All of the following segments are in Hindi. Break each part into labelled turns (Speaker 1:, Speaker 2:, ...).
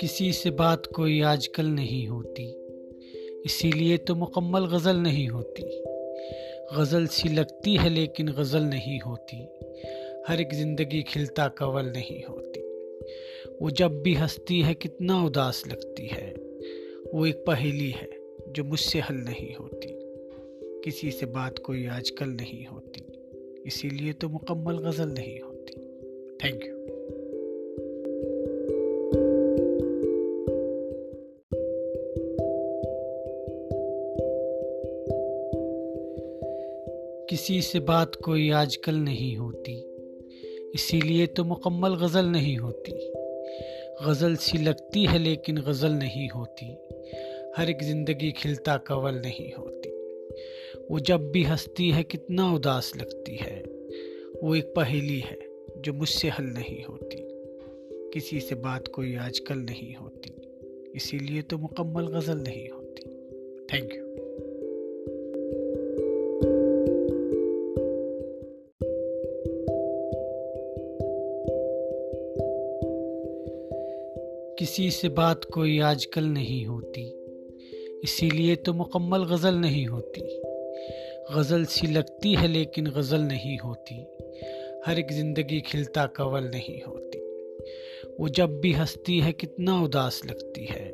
Speaker 1: किसी से बात कोई आजकल नहीं होती। इसीलिए तो मुकम्मल गज़ल नहीं होती। गज़ल सी लगती है लेकिन गज़ल नहीं होती। हर एक ज़िंदगी खिलता कवल नहीं होती। वो जब भी हंसती है कितना उदास लगती है। वो एक पहेली है जो मुझसे हल नहीं होती। किसी से बात कोई आजकल नहीं होती। इसीलिए तो मुकम्मल गज़ल नहीं होती। Thank you. किसी से बात कोई आजकल नहीं होती। इसीलिए तो मुकम्मल गज़ल नहीं होती। गज़ल सी लगती है लेकिन गज़ल नहीं होती। हर एक ज़िंदगी खिलता कवल नहीं होती। वो जब भी हंसती है कितना उदास लगती है। वो एक पहेली है जो मुझसे हल नहीं होती। किसी से बात कोई आजकल नहीं होती। इसीलिए तो मुकम्मल गज़ल नहीं होती। Thank you. किसी से बात कोई आजकल नहीं होती। इसीलिए तो मुकम्मल गज़ल नहीं होती। गज़ल सी लगती है लेकिन गज़ल नहीं होती। हर एक ज़िंदगी खिलता कवल नहीं होती। वो जब भी हंसती है कितना उदास लगती है।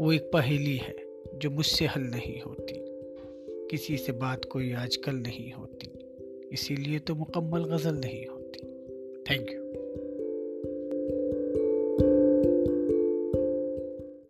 Speaker 1: वो एक पहेली है जो मुझसे हल नहीं होती। किसी से बात कोई आजकल नहीं होती। इसीलिए तो मुकम्मल गज़ल नहीं होती। Thank you.